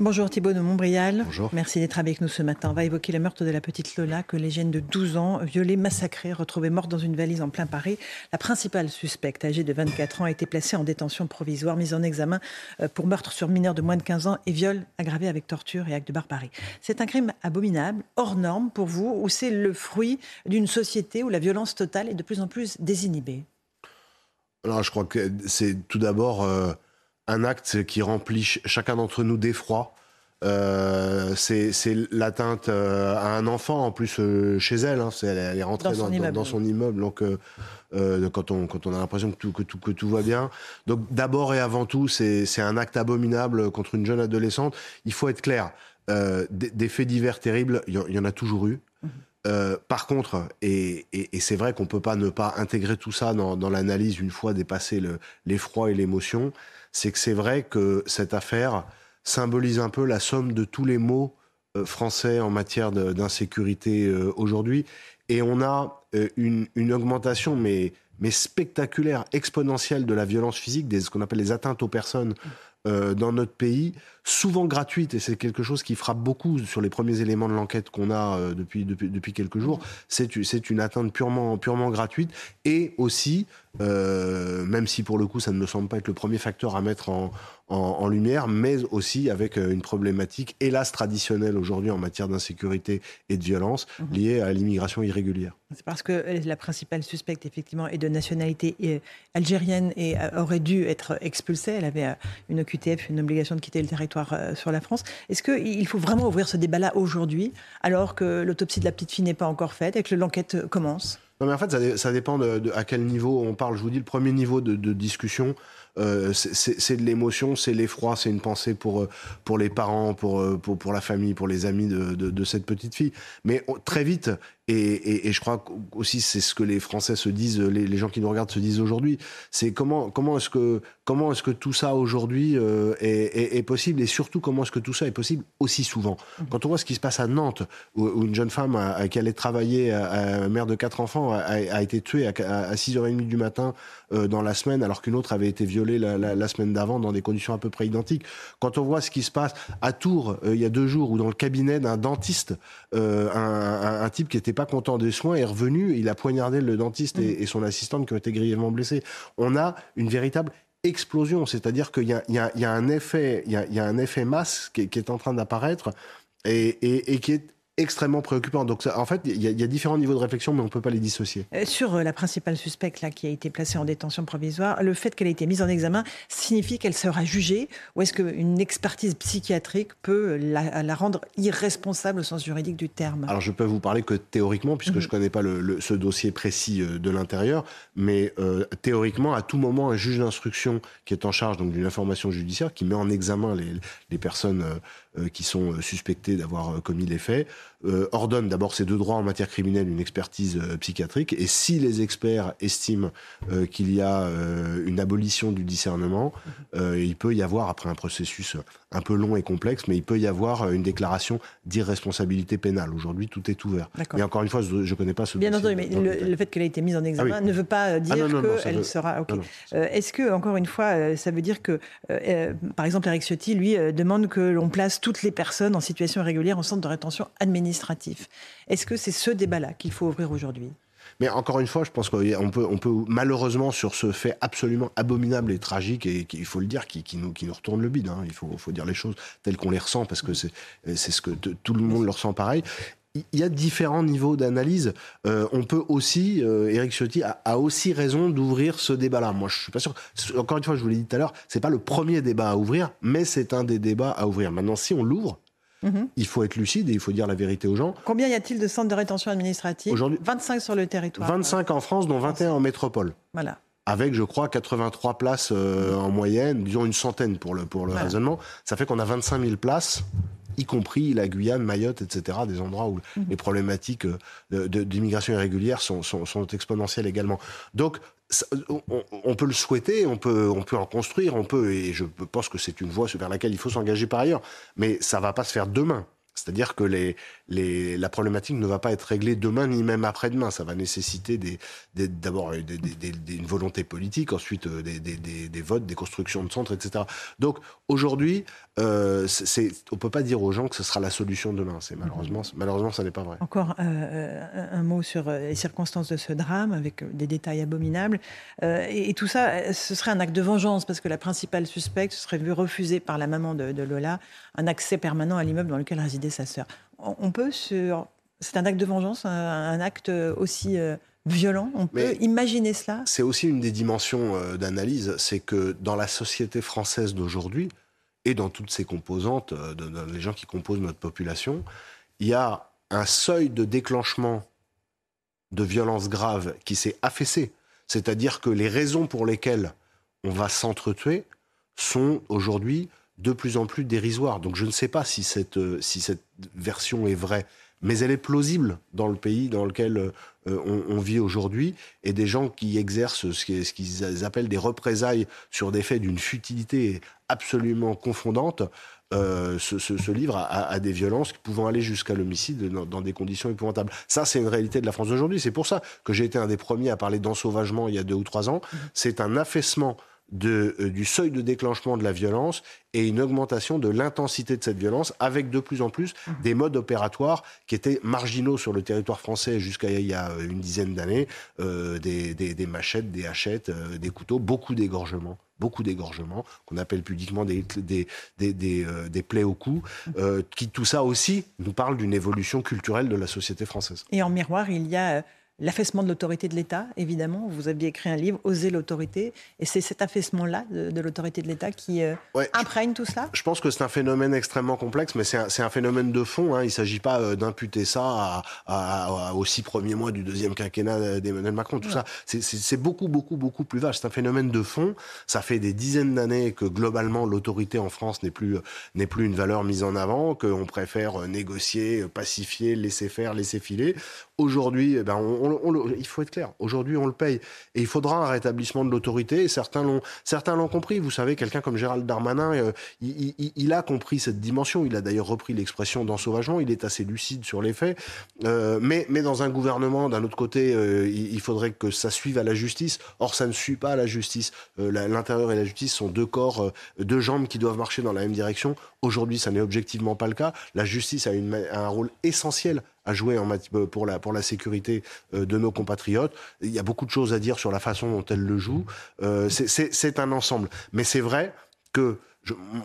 Bonjour Thibault de Montbrial. Bonjour. Merci d'être avec nous ce matin. On va évoquer le meurtre de la petite Lola, collégienne de 12 ans, violée, massacrée, retrouvée morte dans une valise en plein Paris. La principale suspecte, âgée de 24 ans, a été placée en détention provisoire, mise en examen euh, pour meurtre sur mineur de moins de 15 ans et viol aggravé avec torture et acte de barbarie. C'est un crime abominable, hors norme pour vous, ou c'est le fruit d'une société où la violence totale est de plus en plus désinhibée? Alors, je crois que c'est tout d'abord euh, un acte qui remplit ch- chacun d'entre nous d'effroi. Euh, c'est l'atteinte euh, à un enfant, en plus euh, chez elle. hein. Elle, elle est rentrée Dans son dans, immeuble, dans son immeuble. Donc, euh, quand, on, quand on a l'impression que tout, que, tout, que tout va bien. Donc, d'abord et avant tout, c'est c'est un acte abominable contre une jeune adolescente. Il faut être clair. des, des faits divers terribles, il y, en- il y en a toujours eu. Euh, par contre, et, et- et c'est vrai qu'on peut pas ne pas intégrer tout ça dans, l'analyse une fois dépassé le- l'effroi et l'émotion, c'est que c'est vrai que cette affaire symbolise un peu la somme de tous les maux euh, français en matière d'insécurité euh, aujourd'hui. Et on a euh, une, augmentation, mais, spectaculaire, exponentielle de la violence physique, des, ce qu'on appelle les atteintes aux personnes dans notre pays, souvent gratuites, et c'est quelque chose qui frappe beaucoup sur les premiers éléments de l'enquête qu'on a depuis, depuis, depuis quelques jours. C'est une atteinte purement, purement gratuite, et aussi, euh, même si pour le coup ça ne me semble pas être le premier facteur à mettre en, en, en lumière, mais aussi avec euh, une problématique, hélas traditionnelle aujourd'hui en matière d'insécurité et de violence, liée à l'immigration irrégulière. C'est parce que euh, la principale suspecte, effectivement, est de nationalité algérienne et aurait dû être expulsée. Elle avait une OQTF, une obligation de quitter le territoire sur la France. Est-ce qu'il faut vraiment ouvrir ce débat-là aujourd'hui, alors que l'autopsie de la petite fille n'est pas encore faite et que l'enquête commence? Non, mais en fait, ça, ça dépend de, à quel niveau on parle. Je vous dis, le premier niveau de, discussion, euh, c'est- de l'émotion, c'est l'effroi, c'est une pensée pour, euh, pour les parents, pour, euh, pour, pour la famille, pour les amis de, de, cette petite fille. Mais très vite, et, et, et je crois aussi c'est ce que les Français se disent, les, les gens qui nous regardent se disent aujourd'hui, c'est comment, comment est-ce que, comment est-ce que tout ça aujourd'hui euh, est, est, est possible? Et surtout comment est-ce que tout ça est possible aussi souvent? Quand on voit ce qui se passe à Nantes, où, où une jeune femme à, à qui allait travailler, mère de quatre enfants, a, été tuée à, à, à 6h30 du matin euh, dans la semaine, alors qu'une autre avait été violée la, la, la semaine d'avant dans des conditions à peu près identiques. Quand on voit ce qui se passe à Tours euh, il y a deux jours, où dans le cabinet d'un dentiste, euh, un, un, un type qui n'était pas content des soins est revenu, il a poignardé le dentiste et, et son assistante qui ont été grièvement blessés. On a une véritable explosion, c'est-à-dire qu'il y a, y, y un effet, il y a, il y a un effet masse qui est, qui est en train d'apparaître et, et, et qui est extrêmement préoccupant. Donc, ça- en fait, il y, a, il y a différents niveaux de réflexion, mais on ne peut pas les dissocier. Euh, Sur euh, la principale suspecte là, qui a été placée en détention provisoire, le fait qu'elle ait été mise en examen signifie qu'elle sera jugée ou est-ce qu'une expertise psychiatrique peut la, la rendre irresponsable au sens juridique du terme? Alors, je peux vous parler que théoriquement, puisque Mhm. je ne connais pas le, le- ce dossier précis euh, de l'intérieur, mais euh, théoriquement, à tout moment, un juge d'instruction qui est en charge d'une information judiciaire, qui met en examen les, les personnes euh, qui sont euh, suspectées d'avoir euh, commis les faits, euh, ordonne d'abord ses deux droits en matière criminelle une expertise euh, psychiatrique, et si les experts estiment euh, qu'il y a euh, une abolition du discernement, il peut y avoir, après un processus un peu long et complexe, mais il peut y avoir une déclaration d'irresponsabilité pénale. Aujourd'hui, tout est ouvert. Mais encore une fois, je ne connais pas ce Bien entendu, mais le fait qu'elle ait été mise en examen Ah oui. ne veut pas euh, dire Ah qu'elle veut- sera. ok. non, non. Euh, Est-ce que, encore une fois, ça veut dire que, par exemple, Eric Ciotti, lui, demande que l'on place toutes les personnes en situation irrégulière en centre de rétention Est-ce que c'est ce débat-là qu'il faut ouvrir aujourd'hui? Mais encore une fois, je pense qu'on peut, malheureusement sur ce fait absolument abominable et tragique, et il faut le dire, qui, nous, qui nous retourne le bide. hein. Il faut, dire les choses telles qu'on les ressent, parce que c'est ce que tout le monde le ressent pareil. Il y a différents niveaux d'analyse. Euh, on peut aussi, euh, Eric Ciotti a, a aussi raison d'ouvrir ce débat-là. Moi, je suis pas sûr. Encore une fois, je vous l'ai dit tout à l'heure, c'est pas le premier débat à ouvrir, mais c'est un des débats à ouvrir. Maintenant, si on l'ouvre, Mhm. il faut être lucide et il faut dire la vérité aux gens. Combien y a-t-il de centres de rétention administrative Aujourd'hui- 25 sur le territoire. 25 en France, dont 21 en métropole. Voilà. avec, je crois, 83 places euh, en moyenne, disons une centaine pour le, pour le raisonnement. Ça fait qu'on a 25 000 places y compris la Guyane, Mayotte, etc., des endroits où mhm. les problématiques euh, d'immigration irrégulière sont, sont, sont, exponentielles également. Donc, on, peut le souhaiter, on peut, on peut en construire, on peut, et je pense que c'est une voie vers laquelle il faut s'engager par ailleurs, mais ça va pas se faire demain. C'est-à-dire que les, les, la problématique ne va pas être réglée demain ni même après-demain. Ça va nécessiter d'abord une volonté politique, ensuite euh, des, votes, des constructions de centres, etc. Donc aujourd'hui, euh, on ne peut pas dire aux gens que ce sera la solution demain. Malheureusement, malheureusement, ça n'est pas vrai. Encore euh, un mot sur les circonstances de ce drame, avec des détails abominables. et, tout ça, ce serait un acte de vengeance, parce que la principale suspecte serait vue refuser par la maman de, de Lola un accès permanent à l'immeuble dans lequel résidait sa sœur. On peut sur... C'est un acte de vengeance, un, acte aussi euh, violent. On peut imaginer cela. C'est aussi une des dimensions euh, d'analyse, c'est que dans la société française d'aujourd'hui et dans toutes ses composantes, euh, dans les gens qui composent notre population, il y a un seuil de déclenchement de violence grave qui s'est affaissé. C'est-à-dire que les raisons pour lesquelles on va s'entretuer sont aujourd'hui de plus en plus dérisoire. Donc je ne sais pas si cette, euh, si cette version est vraie, mais elle est plausible dans le pays dans lequel euh, on, vit aujourd'hui, et des gens qui exercent ce qu'ils appellent des représailles sur des faits d'une futilité absolument confondante, euh, se, livrent à, des violences pouvant aller jusqu'à l'homicide dans, des conditions épouvantables. Ça, c'est une réalité de la France d'aujourd'hui. C'est pour ça que j'ai été un des premiers à parler d'ensauvagement il y a deux ou trois ans. Mmh. C'est un affaissement de, euh, du seuil de déclenchement de la violence et une augmentation de l'intensité de cette violence avec de plus en plus mhm. des modes opératoires qui étaient marginaux sur le territoire français jusqu'à il y a euh, une dizaine d'années, euh, des, des, machettes, des hachettes, des couteaux, beaucoup d'égorgements beaucoup d'égorgements, qu'on appelle pudiquement des, des, des, des, plaies au cou, mhm. qui tout ça aussi nous parle d'une évolution culturelle de la société française. Et en miroir, il y a L'affaissement de l'autorité de l'État, évidemment. Vous aviez écrit un livre, Oser l'autorité. Et c'est cet affaissement-là de, l'autorité de l'État qui euh, imprègne tout cela Je pense que c'est un phénomène extrêmement complexe, mais c'est un, phénomène de fond. Hein. Il ne s'agit pas euh, d'imputer ça à, aux six premiers mois du deuxième quinquennat d'Emmanuel Macron. Tout ça, c'est beaucoup, beaucoup, beaucoup plus vaste. C'est un phénomène de fond. Ça fait des dizaines d'années que globalement, l'autorité en France n'est plus, n'est plus une valeur mise en avant, qu'on préfère négocier, pacifier, laisser faire, laisser filer. Aujourd'hui, eh ben, il faut être clair, aujourd'hui on le paye. Et il faudra un rétablissement de l'autorité. Certains l'ont, certains l'ont compris. Vous savez, quelqu'un comme Gérald Darmanin, euh, il, a compris cette dimension. Il a d'ailleurs repris l'expression d'ensauvagement. Il est assez lucide sur les faits. Euh, mais, mais dans un gouvernement, d'un autre côté, euh, il, faudrait que ça suive à la justice. Or, ça ne suit pas à la justice. l'intérieur et la justice sont deux corps, deux jambes qui doivent marcher dans la même direction. Aujourd'hui, ça n'est objectivement pas le cas. La justice a, une, a un rôle essentiel à jouer en euh, pour, la, pour la sécurité euh, de nos compatriotes. Il y a beaucoup de choses à dire sur la façon dont elle le joue. Euh, c'est un ensemble. Mais c'est vrai que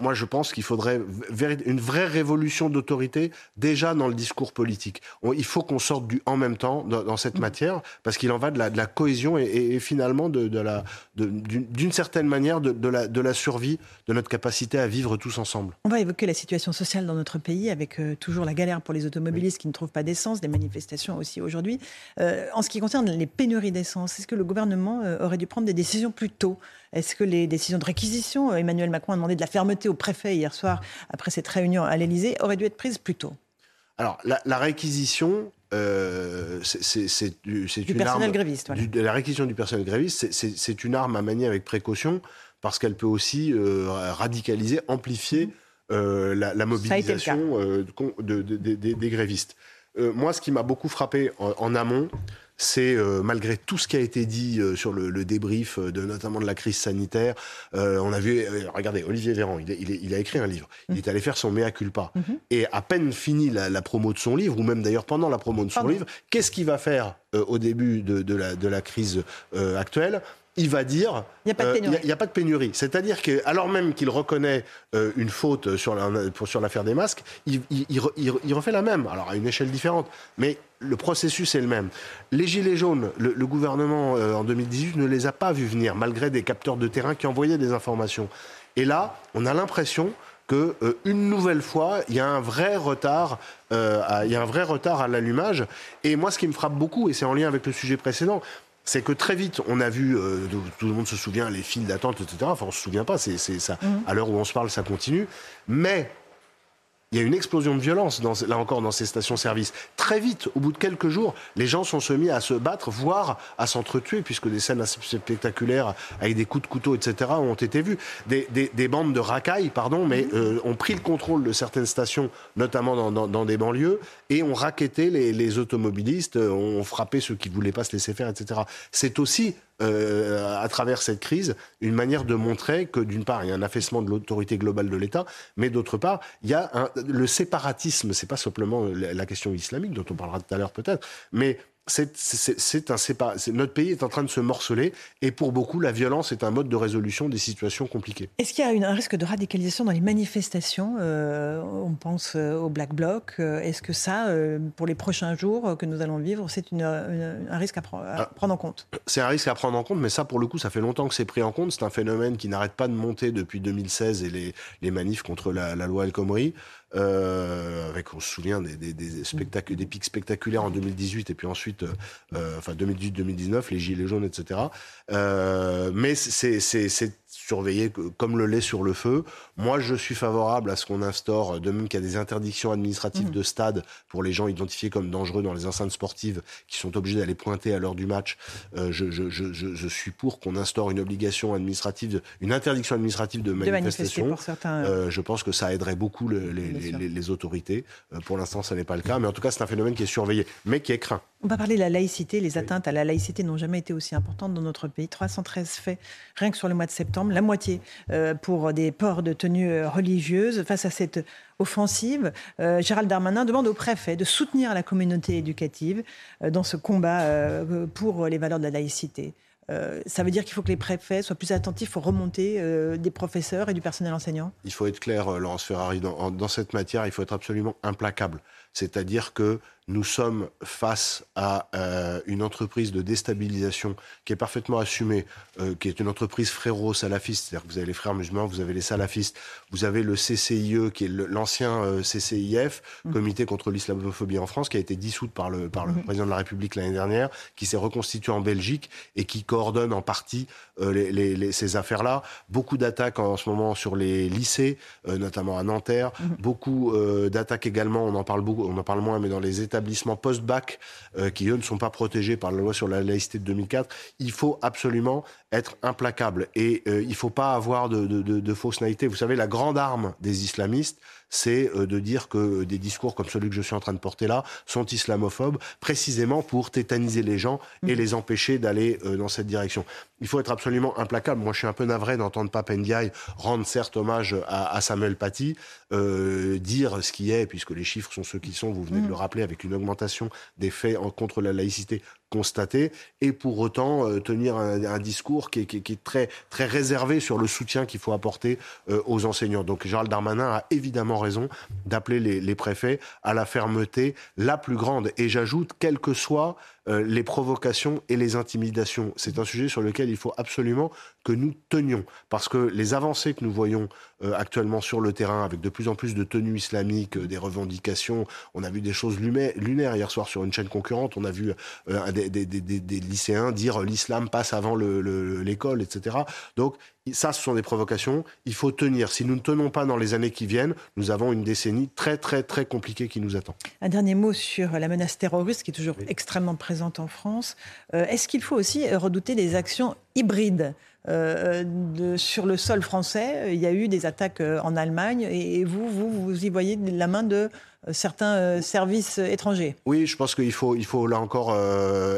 moi, je pense qu'il faudrait une vraie révolution d'autorité déjà dans le discours politique. il faut qu'on sorte du en même temps dans, cette mmh. matière parce qu'il en va de la, de la cohésion et, finalement de, de la, d'une certaine manière de, la, de la survie de notre capacité à vivre tous ensemble. On va évoquer la situation sociale dans notre pays avec euh, toujours la galère pour les automobilistes qui ne trouvent pas d'essence, des manifestations aussi aujourd'hui. Euh, en ce qui concerne les pénuries d'essence, est-ce que le gouvernement euh, aurait dû prendre des décisions plus tôt? Est-ce que les décisions de réquisition, Emmanuel Macron a demandé de la fermeté au préfet hier soir après cette réunion à l'Elysée, auraient dû être prises plus tôt alors, la, réquisition, euh, c'est du, personnel gréviste. la réquisition du personnel gréviste, c'est une arme à manier avec précaution parce qu'elle peut aussi euh, radicaliser, amplifier euh, la, mobilisation des grévistes. moi, ce qui m'a beaucoup frappé en amont, c'est euh, malgré tout ce qui a été dit euh, sur le, débrief euh, de notamment de la crise sanitaire, on a vu, regardez, Olivier Véran, il, a écrit un livre, il est allé faire son mea culpa, mhm. et à peine fini la, promo de son livre, ou même d'ailleurs pendant la promo de son livre, qu'est-ce qu'il va faire au début de, la, de la crise actuelle? Il va dire il n'y a, pas de pénurie. C'est-à-dire que, alors même qu'il reconnaît euh, une faute sur, l'affaire des masques, il, refait la même, alors à une échelle différente. Mais le processus est le même. Les Gilets jaunes, le, gouvernement euh, en 2018 ne les a pas vus venir, malgré des capteurs de terrain qui envoyaient des informations. Et là, on a l'impression que euh, une nouvelle fois, il y a un vrai retard, il y a un vrai retard à l'allumage. Et moi, ce qui me frappe beaucoup, et c'est en lien avec le sujet précédent, c'est que très vite, on a vu, euh, tout le monde se souvient, les files d'attente, etc. Enfin, on se souvient pas, c'est ça. Mhm. À l'heure où on se parle, ça continue. Mais il y a une explosion de violence, là encore, dans ces stations-service. Très vite, au bout de quelques jours, les gens sont mis à se battre, voire à s'entretuer, puisque des scènes assez spectaculaires avec des coups de couteau, etc., ont été vues. Des, bandes de racailles, pardon, mais euh, ont pris le contrôle de certaines stations, notamment dans, des banlieues, et ont raquetté les, les automobilistes, euh, ont frappé ceux qui ne voulaient pas se laisser faire, etc. C'est aussi euh, à travers cette crise, une manière de montrer que d'une part, il y a un affaissement de l'autorité globale de l'État, mais d'autre part, il y a un, le séparatisme. C'est pas simplement la question islamique dont on parlera tout à l'heure peut-être, mais c'est un notre pays est en train de se morceler et pour beaucoup la violence est un mode de résolution des situations compliquées. Est-ce qu'il y a un risque de radicalisation dans les manifestations euh, On pense euh, au Black Bloc. Euh, est-ce que ça, pour les prochains jours que nous allons vivre, c'est un risque à, ah. prendre en compte? C'est un risque à prendre en compte, mais ça pour le coup, ça fait longtemps que c'est pris en compte. C'est un phénomène qui n'arrête pas de monter depuis 2016 et les, les manifs contre la, la loi El Khomri. Euh, avec, on se souvient, des, des, des, spectacles, des pics spectaculaires en 2018 et puis ensuite, euh enfin 2018-2019, les gilets jaunes, etc. Euh, mais c'est surveiller comme le lait sur le feu. Moi, je suis favorable à ce qu'on instaure, de même qu'il y a des interdictions administratives mmh. de stade pour les gens identifiés comme dangereux dans les enceintes sportives qui sont obligés d'aller pointer à l'heure du match. Euh, je, je, je, je, suis pour qu'on instaure une obligation administrative, une interdiction administrative de manifestation. pour certains... Euh, je pense que ça aiderait beaucoup les, les, les, autorités. Euh, pour l'instant, ça n'est pas le cas, mais en tout cas, c'est un phénomène qui est surveillé, mais qui est craint. On va parler de la laïcité. Les atteintes à la laïcité n'ont jamais été aussi importantes dans notre pays. 313 faits rien que sur le mois de septembre, la moitié euh, pour des ports de tenues euh, religieuses. Face à cette offensive, euh, Gérald Darmanin demande au préfet de soutenir la communauté éducative dans ce combat pour les valeurs de la laïcité. ça veut dire qu'il faut que les préfets soient plus attentifs aux remontées des professeurs et du personnel enseignant? Il faut être clair, Laurence Ferrari, dans cette matière, il faut être absolument implacable. C'est-à-dire que nous sommes face à euh, une entreprise de déstabilisation qui est parfaitement assumée, euh, qui est une entreprise frérot salafiste, c'est-à-dire que vous avez les frères musulmans, vous avez les salafistes, vous avez le CCIE qui est l'ancien euh, CCIF, mmh. Comité contre l'islamophobie en France, qui a été dissoute par le, par le mmh. président de la République l'année dernière, qui s'est reconstitué en Belgique et qui coordonne en partie les, les, ces affaires-là. Beaucoup d'attaques en, ce moment sur les lycées, notamment à Nanterre, mmh. beaucoup d'attaques également, on en parle beaucoup, on en parle moins, mais dans les établissements post-bac euh, qui, eux, ne sont pas protégés par la loi sur la laïcité de 2004, il faut absolument être implacable. Et euh, il ne faut pas avoir de, de, de, de fausse naïveté. Vous savez, la grande arme des islamistes, c'est euh, de dire que des discours comme celui que je suis en train de porter là sont islamophobes, précisément pour tétaniser les gens et mm. les empêcher d'aller dans cette direction. Il faut être absolument implacable. Moi, je suis un peu navré d'entendre Pape Ndiaye rendre certes hommage à, Samuel Paty, euh, dire ce qui est, puisque les chiffres sont ceux qui sont, vous venez de mm. le rappeler, avec une augmentation des faits en, contre la laïcité constater et pour autant euh, tenir un, discours qui est, très, très réservé sur le soutien qu'il faut apporter euh, aux enseignants. Donc Gérald Darmanin a évidemment raison d'appeler les, les, préfets à la fermeté la plus grande. Et j'ajoute, quelles que soient euh, les provocations et les intimidations, c'est un sujet sur lequel il faut absolument que nous tenions. Parce que les avancées que nous voyons actuellement sur le terrain, avec de plus en plus de tenues islamiques, des revendications, on a vu des choses lunaires hier soir sur une chaîne concurrente, on a vu des, lycéens dire l'islam passe avant l'école, etc. Donc ça, ce sont des provocations. Il faut tenir. Si nous ne tenons pas dans les années qui viennent, nous avons une décennie très, très, très compliquée qui nous attend. Un dernier mot sur la menace terroriste qui est toujours extrêmement présente en France. Euh, est-ce qu'il faut aussi redouter des actions hybrides euh, de, sur le sol français? Il y a eu des attaques euh, en Allemagne et, vous, vous, vous y voyez la main de certains services étrangers? Oui, je pense qu'il faut, il faut là encore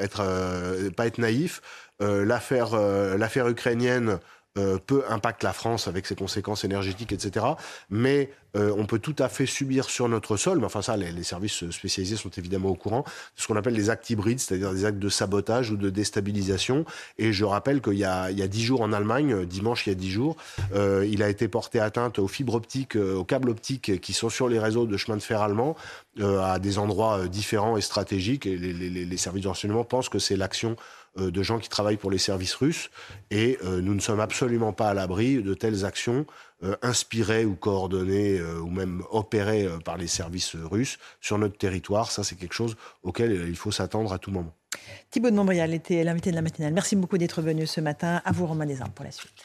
être, pas être naïf. l'affaire, l'affaire ukrainienne euh, peu impacte la France avec ses conséquences énergétiques, etc. Mais euh, on peut tout à fait subir sur notre sol, mais enfin ça, les, services spécialisés sont évidemment au courant, ce qu'on appelle les actes hybrides, c'est-à-dire des actes de sabotage ou de déstabilisation. Et je rappelle qu'il y a dix jours en Allemagne, dimanche il y a dix jours, euh, il a été porté atteinte aux fibres optiques, aux câbles optiques qui sont sur les réseaux de chemin de fer allemands, à des endroits différents et stratégiques. Et les, les services de renseignement pensent que c'est l'action de gens qui travaillent pour les services russes. Et nous ne sommes absolument pas à l'abri de telles actions inspirées ou coordonnées ou même opérées par les services russes sur notre territoire. Ça, c'est quelque chose auquel il faut s'attendre à tout moment. Thibaut de Montbrial était l'invité de la matinale. Merci beaucoup d'être venu ce matin. À vous, Romain Desarmes, pour la suite.